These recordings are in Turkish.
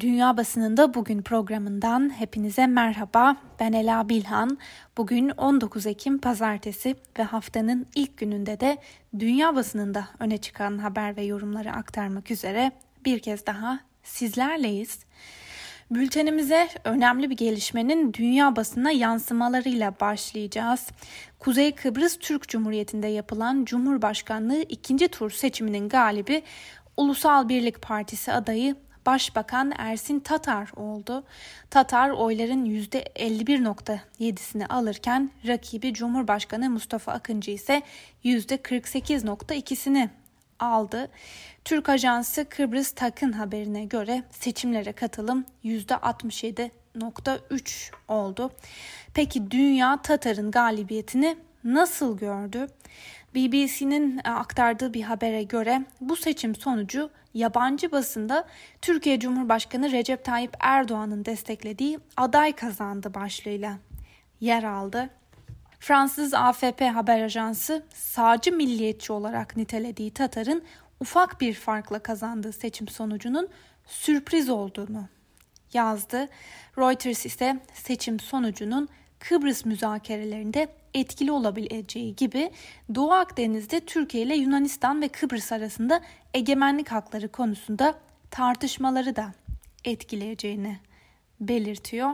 Dünya Basınında Bugün programından hepinize merhaba. Ben Ela Bilhan. Bugün 19 Ekim Pazartesi ve haftanın ilk gününde de dünya basınında öne çıkan haber ve yorumları aktarmak üzere bir kez daha sizlerleyiz. Bültenimize önemli bir gelişmenin dünya basına yansımalarıyla başlayacağız. Kuzey Kıbrıs Türk Cumhuriyeti'nde yapılan Cumhurbaşkanlığı ikinci tur seçiminin galibi Ulusal Birlik Partisi adayı Başbakan Ersin Tatar oldu. Tatar oyların %51.7'sini alırken rakibi Cumhurbaşkanı Mustafa Akıncı ise %48.2'sini aldı. Türk ajansı Kıbrıs Takın haberine göre seçimlere katılım %67.3 oldu. Peki dünya Tatar'ın galibiyetini nasıl gördü? BBC'nin e, aktardığı bir habere göre bu seçim sonucu yabancı basında Türkiye Cumhurbaşkanı Recep Tayyip Erdoğan'ın desteklediği aday kazandı başlığıyla yer aldı. Fransız AFP haber ajansı sağcı milliyetçi olarak nitelediği Tatar'ın ufak bir farkla kazandığı seçim sonucunun sürpriz olduğunu yazdı. Reuters ise seçim sonucunun Kıbrıs müzakerelerinde etkili olabileceği gibi Doğu Akdeniz'de Türkiye ile Yunanistan ve Kıbrıs arasında egemenlik hakları konusunda tartışmaları da etkileyeceğini belirtiyor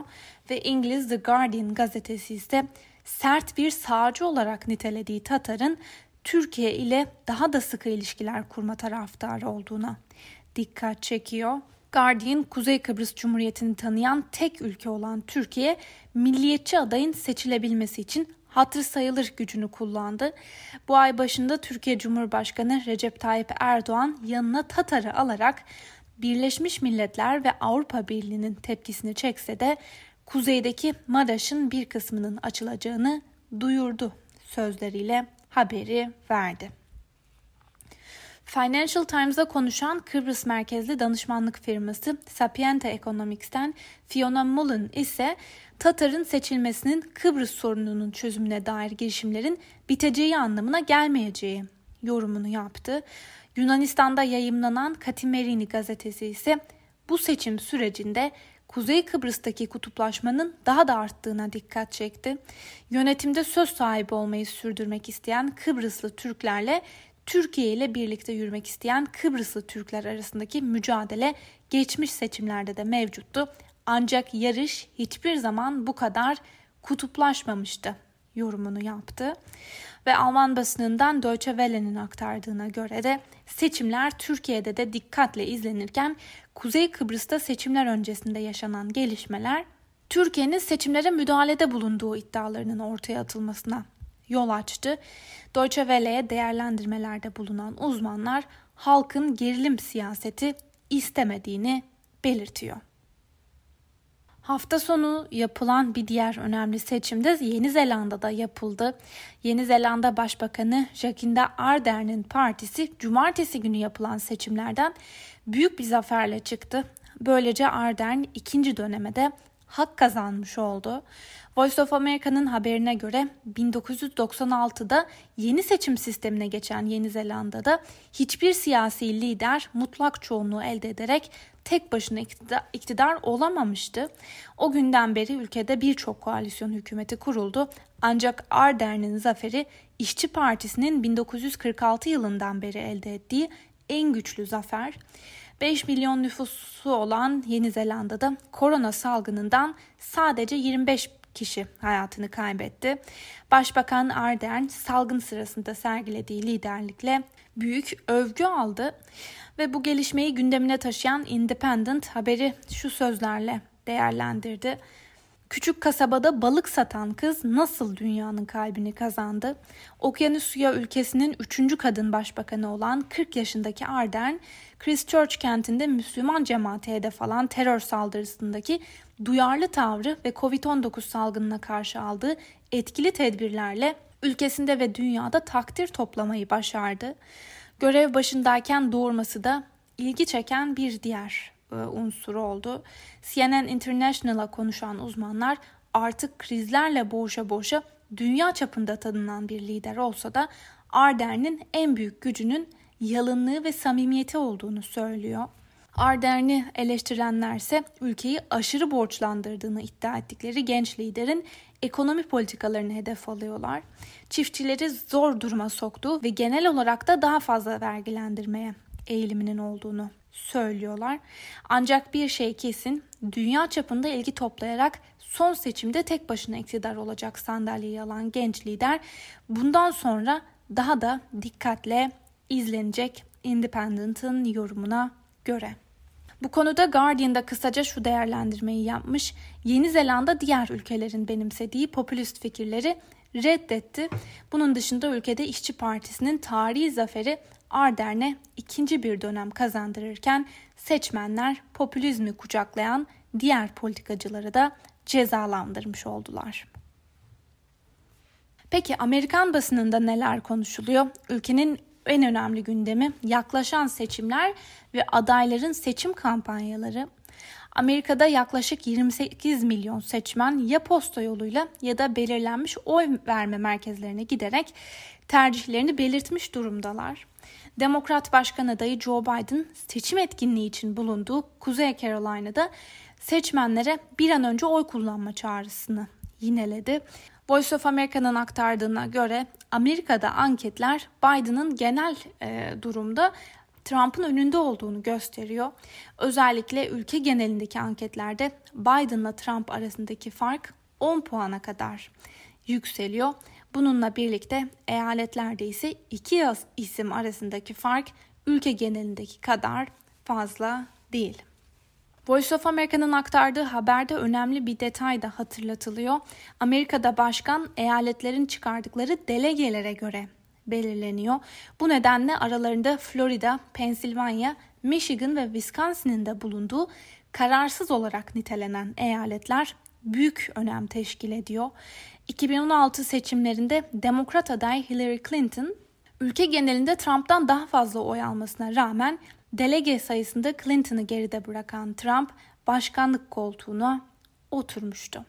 ve İngiliz The Guardian gazetesi ise sert bir sağcı olarak nitelediği Tatar'ın Türkiye ile daha da sıkı ilişkiler kurma taraftarı olduğuna dikkat çekiyor. Guardian, Kuzey Kıbrıs Cumhuriyeti'ni tanıyan tek ülke olan Türkiye, milliyetçi adayın seçilebilmesi için hatır sayılır gücünü kullandı. Bu ay başında Türkiye Cumhurbaşkanı Recep Tayyip Erdoğan yanına Tatar'ı alarak Birleşmiş Milletler ve Avrupa Birliği'nin tepkisini çekse de kuzeydeki Maraş'ın bir kısmının açılacağını duyurdu sözleriyle haberi verdi. Financial Times'a konuşan Kıbrıs merkezli danışmanlık firması Sapiente Economics'ten Fiona Mullen ise Tatar'ın seçilmesinin Kıbrıs sorununun çözümüne dair girişimlerin biteceği anlamına gelmeyeceği yorumunu yaptı. Yunanistan'da yayımlanan Katimerini gazetesi ise bu seçim sürecinde Kuzey Kıbrıs'taki kutuplaşmanın daha da arttığına dikkat çekti. Yönetimde söz sahibi olmayı sürdürmek isteyen Kıbrıslı Türklerle Türkiye ile birlikte yürümek isteyen Kıbrıslı Türkler arasındaki mücadele geçmiş seçimlerde de mevcuttu. Ancak yarış hiçbir zaman bu kadar kutuplaşmamıştı yorumunu yaptı. Ve Alman basınından Deutsche Welle'nin aktardığına göre de seçimler Türkiye'de de dikkatle izlenirken Kuzey Kıbrıs'ta seçimler öncesinde yaşanan gelişmeler Türkiye'nin seçimlere müdahalede bulunduğu iddialarının ortaya atılmasına yol açtı. Deutsche Welle'ye değerlendirmelerde bulunan uzmanlar halkın gerilim siyaseti istemediğini belirtiyor. Hafta sonu yapılan bir diğer önemli seçim de Yeni Zelanda'da yapıldı. Yeni Zelanda Başbakanı Jacinda Ardern'in partisi cumartesi günü yapılan seçimlerden büyük bir zaferle çıktı. Böylece Ardern ikinci dönemede hak kazanmış oldu. Voice of America'nın haberine göre 1996'da yeni seçim sistemine geçen Yeni Zelanda'da hiçbir siyasi lider mutlak çoğunluğu elde ederek tek başına iktidar, olamamıştı. O günden beri ülkede birçok koalisyon hükümeti kuruldu. Ancak Ardern'in zaferi İşçi Partisi'nin 1946 yılından beri elde ettiği en güçlü zafer. 5 milyon nüfusu olan Yeni Zelanda'da korona salgınından sadece 25 kişi hayatını kaybetti. Başbakan Ardern salgın sırasında sergilediği liderlikle büyük övgü aldı ve bu gelişmeyi gündemine taşıyan Independent haberi şu sözlerle değerlendirdi. Küçük kasabada balık satan kız nasıl dünyanın kalbini kazandı? Okyanusya ülkesinin üçüncü kadın başbakanı olan 40 yaşındaki Ardern, Christchurch kentinde Müslüman cemaate hedef alan terör saldırısındaki duyarlı tavrı ve Covid-19 salgınına karşı aldığı etkili tedbirlerle ülkesinde ve dünyada takdir toplamayı başardı. Görev başındayken doğurması da ilgi çeken bir diğer e, unsur oldu. CNN International'a konuşan uzmanlar artık krizlerle boğuşa boğuşa dünya çapında tanınan bir lider olsa da Ardern'in en büyük gücünün yalınlığı ve samimiyeti olduğunu söylüyor. Ardern'i eleştirenlerse ülkeyi aşırı borçlandırdığını iddia ettikleri genç liderin ekonomi politikalarını hedef alıyorlar. Çiftçileri zor duruma soktu ve genel olarak da daha fazla vergilendirmeye eğiliminin olduğunu söylüyorlar. Ancak bir şey kesin, dünya çapında ilgi toplayarak son seçimde tek başına iktidar olacak sandalyeyi alan genç lider bundan sonra daha da dikkatle izlenecek Independent'ın yorumuna göre. Bu konuda Guardian'da kısaca şu değerlendirmeyi yapmış. Yeni Zelanda diğer ülkelerin benimsediği popülist fikirleri reddetti. Bunun dışında ülkede İşçi Partisi'nin tarihi zaferi Ardern'e ikinci bir dönem kazandırırken seçmenler popülizmi kucaklayan diğer politikacıları da cezalandırmış oldular. Peki Amerikan basınında neler konuşuluyor? Ülkenin en önemli gündemi yaklaşan seçimler ve adayların seçim kampanyaları. Amerika'da yaklaşık 28 milyon seçmen ya posta yoluyla ya da belirlenmiş oy verme merkezlerine giderek tercihlerini belirtmiş durumdalar. Demokrat Başkan adayı Joe Biden seçim etkinliği için bulunduğu Kuzey Carolina'da seçmenlere bir an önce oy kullanma çağrısını yineledi. Voice of America'nın aktardığına göre Amerika'da anketler Biden'ın genel e, durumda Trump'ın önünde olduğunu gösteriyor. Özellikle ülke genelindeki anketlerde Biden'la Trump arasındaki fark 10 puana kadar yükseliyor. Bununla birlikte eyaletlerde ise iki isim arasındaki fark ülke genelindeki kadar fazla değil. Voice of America'nın aktardığı haberde önemli bir detay da hatırlatılıyor. Amerika'da başkan eyaletlerin çıkardıkları delegelere göre belirleniyor. Bu nedenle aralarında Florida, Pensilvanya, Michigan ve Wisconsin'in de bulunduğu kararsız olarak nitelenen eyaletler büyük önem teşkil ediyor. 2016 seçimlerinde Demokrat aday Hillary Clinton ülke genelinde Trump'tan daha fazla oy almasına rağmen delege sayısında Clinton'ı geride bırakan Trump başkanlık koltuğuna oturmuştu.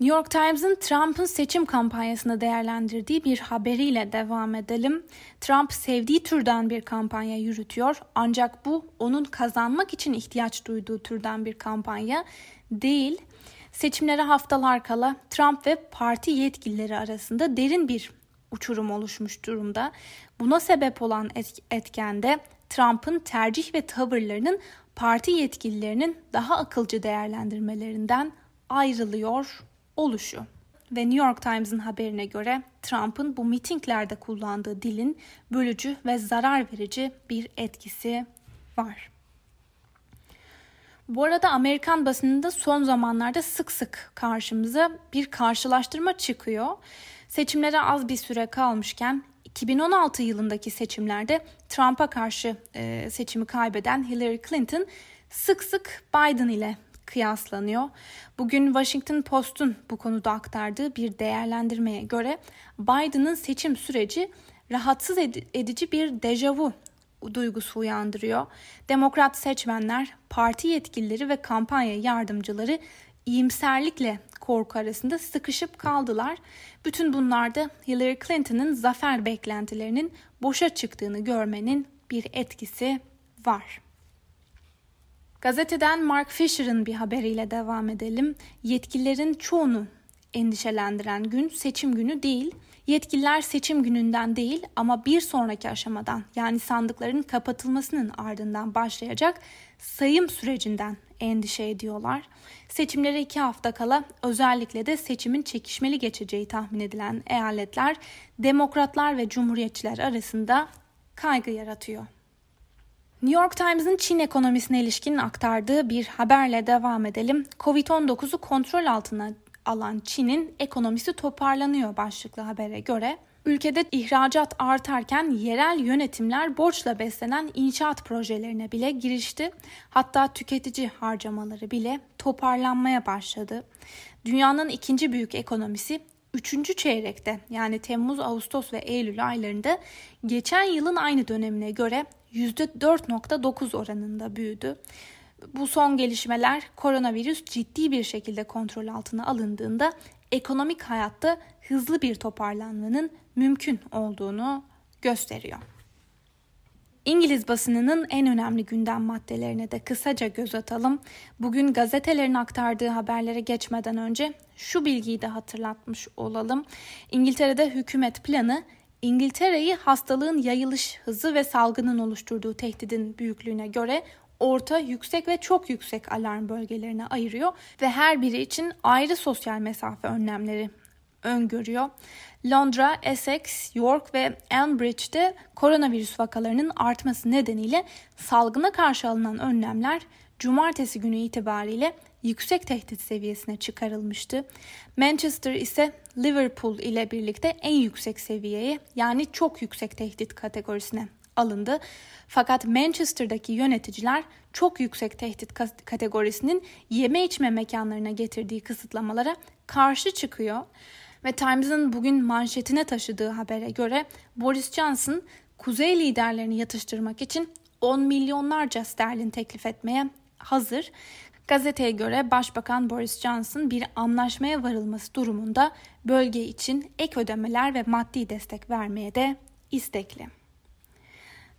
New York Times'ın Trump'ın seçim kampanyasını değerlendirdiği bir haberiyle devam edelim. Trump sevdiği türden bir kampanya yürütüyor ancak bu onun kazanmak için ihtiyaç duyduğu türden bir kampanya değil. Seçimlere haftalar kala Trump ve parti yetkilileri arasında derin bir uçurum oluşmuş durumda. Buna sebep olan etken de Trump'ın tercih ve tavırlarının parti yetkililerinin daha akılcı değerlendirmelerinden ayrılıyor oluşu. Ve New York Times'ın haberine göre Trump'ın bu mitinglerde kullandığı dilin bölücü ve zarar verici bir etkisi var. Bu arada Amerikan basınında son zamanlarda sık sık karşımıza bir karşılaştırma çıkıyor. Seçimlere az bir süre kalmışken 2016 yılındaki seçimlerde Trump'a karşı e, seçimi kaybeden Hillary Clinton sık sık Biden ile kıyaslanıyor. Bugün Washington Post'un bu konuda aktardığı bir değerlendirmeye göre Biden'ın seçim süreci rahatsız edici bir dejavu duygusu uyandırıyor. Demokrat seçmenler, parti yetkilileri ve kampanya yardımcıları iyimserlikle korku arasında sıkışıp kaldılar. Bütün bunlarda Hillary Clinton'ın zafer beklentilerinin boşa çıktığını görmenin bir etkisi var. Gazeteden Mark Fisher'ın bir haberiyle devam edelim. Yetkililerin çoğunu endişelendiren gün seçim günü değil. Yetkililer seçim gününden değil ama bir sonraki aşamadan yani sandıkların kapatılmasının ardından başlayacak sayım sürecinden endişe ediyorlar. Seçimlere iki hafta kala özellikle de seçimin çekişmeli geçeceği tahmin edilen eyaletler demokratlar ve cumhuriyetçiler arasında kaygı yaratıyor. New York Times'ın Çin ekonomisine ilişkin aktardığı bir haberle devam edelim. Covid-19'u kontrol altına alan Çin'in ekonomisi toparlanıyor başlıklı habere göre. Ülkede ihracat artarken yerel yönetimler borçla beslenen inşaat projelerine bile girişti. Hatta tüketici harcamaları bile toparlanmaya başladı. Dünyanın ikinci büyük ekonomisi üçüncü çeyrekte yani Temmuz, Ağustos ve Eylül aylarında geçen yılın aynı dönemine göre %4.9 oranında büyüdü. Bu son gelişmeler koronavirüs ciddi bir şekilde kontrol altına alındığında ekonomik hayatta hızlı bir toparlanmanın mümkün olduğunu gösteriyor. İngiliz basınının en önemli gündem maddelerine de kısaca göz atalım. Bugün gazetelerin aktardığı haberlere geçmeden önce şu bilgiyi de hatırlatmış olalım. İngiltere'de hükümet planı İngiltere'yi hastalığın yayılış hızı ve salgının oluşturduğu tehdidin büyüklüğüne göre orta, yüksek ve çok yüksek alarm bölgelerine ayırıyor ve her biri için ayrı sosyal mesafe önlemleri öngörüyor. Londra, Essex, York ve Elmbridge'de koronavirüs vakalarının artması nedeniyle salgına karşı alınan önlemler cumartesi günü itibariyle yüksek tehdit seviyesine çıkarılmıştı. Manchester ise Liverpool ile birlikte en yüksek seviyeye yani çok yüksek tehdit kategorisine alındı. Fakat Manchester'daki yöneticiler çok yüksek tehdit kategorisinin yeme içme mekanlarına getirdiği kısıtlamalara karşı çıkıyor. Ve Times'ın bugün manşetine taşıdığı habere göre Boris Johnson kuzey liderlerini yatıştırmak için 10 milyonlarca sterlin teklif etmeye hazır. Gazeteye göre Başbakan Boris Johnson bir anlaşmaya varılması durumunda bölge için ek ödemeler ve maddi destek vermeye de istekli.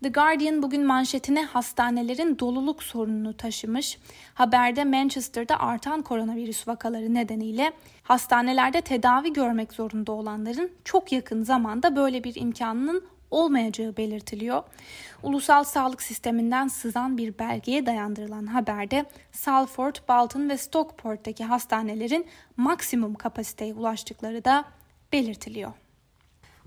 The Guardian bugün manşetine hastanelerin doluluk sorununu taşımış. Haberde Manchester'da artan koronavirüs vakaları nedeniyle hastanelerde tedavi görmek zorunda olanların çok yakın zamanda böyle bir imkanının olmayacağı belirtiliyor. Ulusal sağlık sisteminden sızan bir belgeye dayandırılan haberde Salford, Bolton ve Stockport'taki hastanelerin maksimum kapasiteye ulaştıkları da belirtiliyor.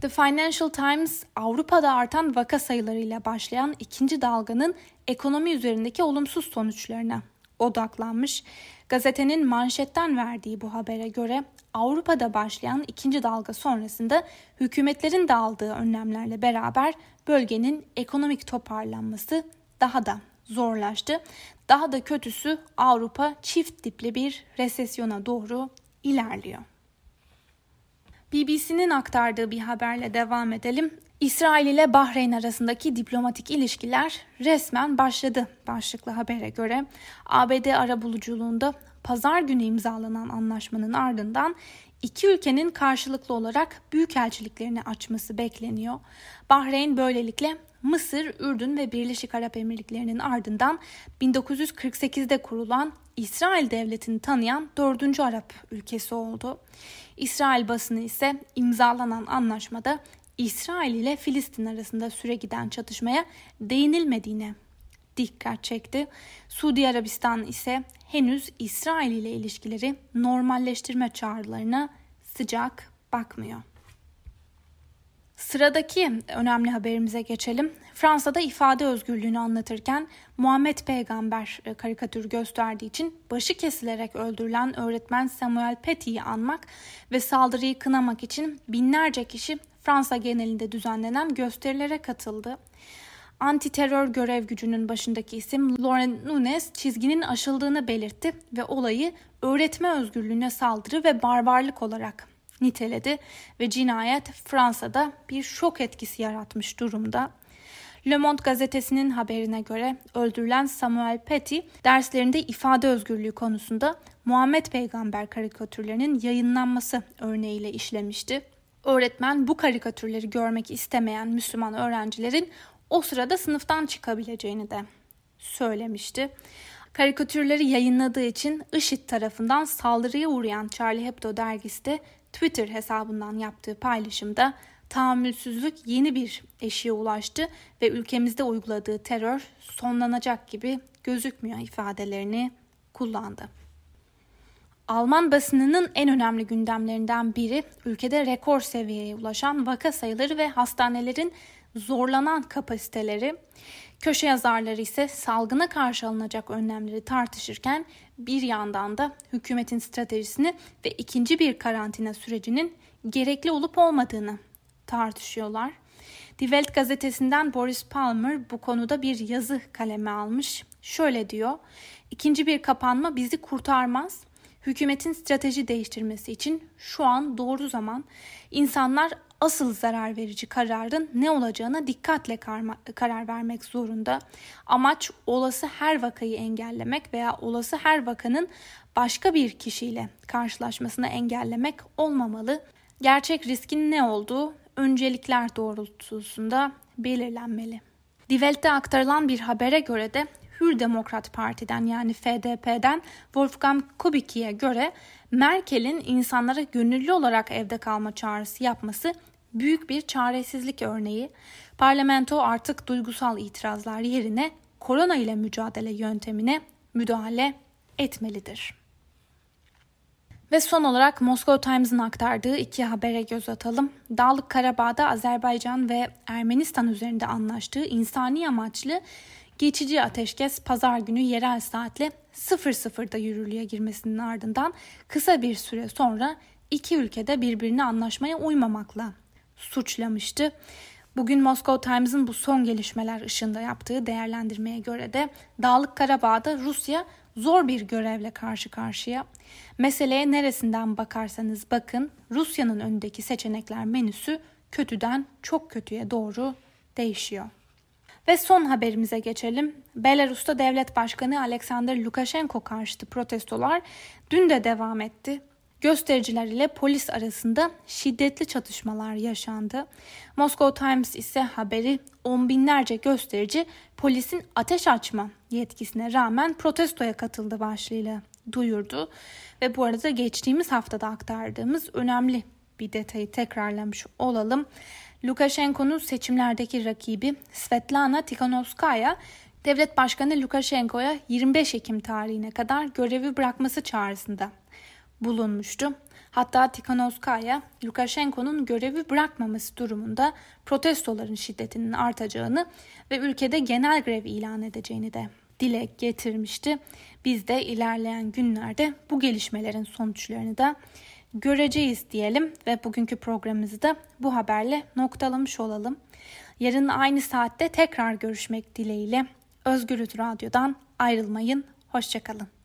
The Financial Times Avrupa'da artan vaka sayılarıyla başlayan ikinci dalganın ekonomi üzerindeki olumsuz sonuçlarına odaklanmış. Gazetenin manşetten verdiği bu habere göre Avrupa'da başlayan ikinci dalga sonrasında hükümetlerin de aldığı önlemlerle beraber bölgenin ekonomik toparlanması daha da zorlaştı. Daha da kötüsü Avrupa çift dipli bir resesyona doğru ilerliyor. BBC'nin aktardığı bir haberle devam edelim. İsrail ile Bahreyn arasındaki diplomatik ilişkiler resmen başladı başlıklı habere göre. ABD arabuluculuğunda pazar günü imzalanan anlaşmanın ardından iki ülkenin karşılıklı olarak büyükelçiliklerini açması bekleniyor. Bahreyn böylelikle Mısır, Ürdün ve Birleşik Arap Emirlikleri'nin ardından 1948'de kurulan İsrail devletini tanıyan dördüncü Arap ülkesi oldu. İsrail basını ise imzalanan anlaşmada İsrail ile Filistin arasında süre giden çatışmaya değinilmediğine dikkat çekti. Suudi Arabistan ise henüz İsrail ile ilişkileri normalleştirme çağrılarına sıcak bakmıyor. Sıradaki önemli haberimize geçelim. Fransa'da ifade özgürlüğünü anlatırken Muhammed Peygamber e, karikatür gösterdiği için başı kesilerek öldürülen öğretmen Samuel Paty'yi anmak ve saldırıyı kınamak için binlerce kişi Fransa genelinde düzenlenen gösterilere katıldı. Anti terör görev gücünün başındaki isim Laurent Nunes çizginin aşıldığını belirtti ve olayı öğretme özgürlüğüne saldırı ve barbarlık olarak niteledi ve cinayet Fransa'da bir şok etkisi yaratmış durumda. Le Monde gazetesinin haberine göre öldürülen Samuel Paty derslerinde ifade özgürlüğü konusunda Muhammed Peygamber karikatürlerinin yayınlanması örneğiyle işlemişti. Öğretmen bu karikatürleri görmek istemeyen Müslüman öğrencilerin o sırada sınıftan çıkabileceğini de söylemişti. Karikatürleri yayınladığı için IŞİD tarafından saldırıya uğrayan Charlie Hebdo dergisi de Twitter hesabından yaptığı paylaşımda tahammülsüzlük yeni bir eşiğe ulaştı ve ülkemizde uyguladığı terör sonlanacak gibi gözükmüyor ifadelerini kullandı. Alman basınının en önemli gündemlerinden biri ülkede rekor seviyeye ulaşan vaka sayıları ve hastanelerin zorlanan kapasiteleri. Köşe yazarları ise salgına karşı alınacak önlemleri tartışırken bir yandan da hükümetin stratejisini ve ikinci bir karantina sürecinin gerekli olup olmadığını tartışıyorlar. Die Welt gazetesinden Boris Palmer bu konuda bir yazı kaleme almış. Şöyle diyor, ikinci bir kapanma bizi kurtarmaz. Hükümetin strateji değiştirmesi için şu an doğru zaman. İnsanlar asıl zarar verici kararın ne olacağına dikkatle karar vermek zorunda. Amaç olası her vakayı engellemek veya olası her vakanın başka bir kişiyle karşılaşmasını engellemek olmamalı. Gerçek riskin ne olduğu öncelikler doğrultusunda belirlenmeli. Die aktarılan bir habere göre de Hür Demokrat Parti'den yani FDP'den Wolfgang Kubicki'ye göre Merkel'in insanlara gönüllü olarak evde kalma çağrısı yapması büyük bir çaresizlik örneği. Parlamento artık duygusal itirazlar yerine korona ile mücadele yöntemine müdahale etmelidir. Ve son olarak Moscow Times'ın aktardığı iki habere göz atalım. Dağlık Karabağ'da Azerbaycan ve Ermenistan üzerinde anlaştığı insani amaçlı geçici ateşkes pazar günü yerel saatle 00'da yürürlüğe girmesinin ardından kısa bir süre sonra iki ülkede birbirine anlaşmaya uymamakla suçlamıştı. Bugün Moscow Times'ın bu son gelişmeler ışığında yaptığı değerlendirmeye göre de Dağlık Karabağ'da Rusya zor bir görevle karşı karşıya. Meseleye neresinden bakarsanız bakın Rusya'nın önündeki seçenekler menüsü kötüden çok kötüye doğru değişiyor. Ve son haberimize geçelim. Belarus'ta devlet başkanı Alexander Lukashenko karşıtı protestolar dün de devam etti. Göstericiler ile polis arasında şiddetli çatışmalar yaşandı. Moscow Times ise haberi on binlerce gösterici polisin ateş açma yetkisine rağmen protestoya katıldı başlığıyla duyurdu. Ve bu arada geçtiğimiz haftada aktardığımız önemli bir detayı tekrarlamış olalım. Lukashenko'nun seçimlerdeki rakibi Svetlana Tikhanovskaya devlet başkanı Lukashenko'ya 25 Ekim tarihine kadar görevi bırakması çağrısında bulunmuştu. Hatta Tikhanovskaya Lukashenko'nun görevi bırakmaması durumunda protestoların şiddetinin artacağını ve ülkede genel grev ilan edeceğini de dile getirmişti. Biz de ilerleyen günlerde bu gelişmelerin sonuçlarını da göreceğiz diyelim ve bugünkü programımızı da bu haberle noktalamış olalım. Yarın aynı saatte tekrar görüşmek dileğiyle Özgürüz Radyo'dan ayrılmayın. Hoşçakalın.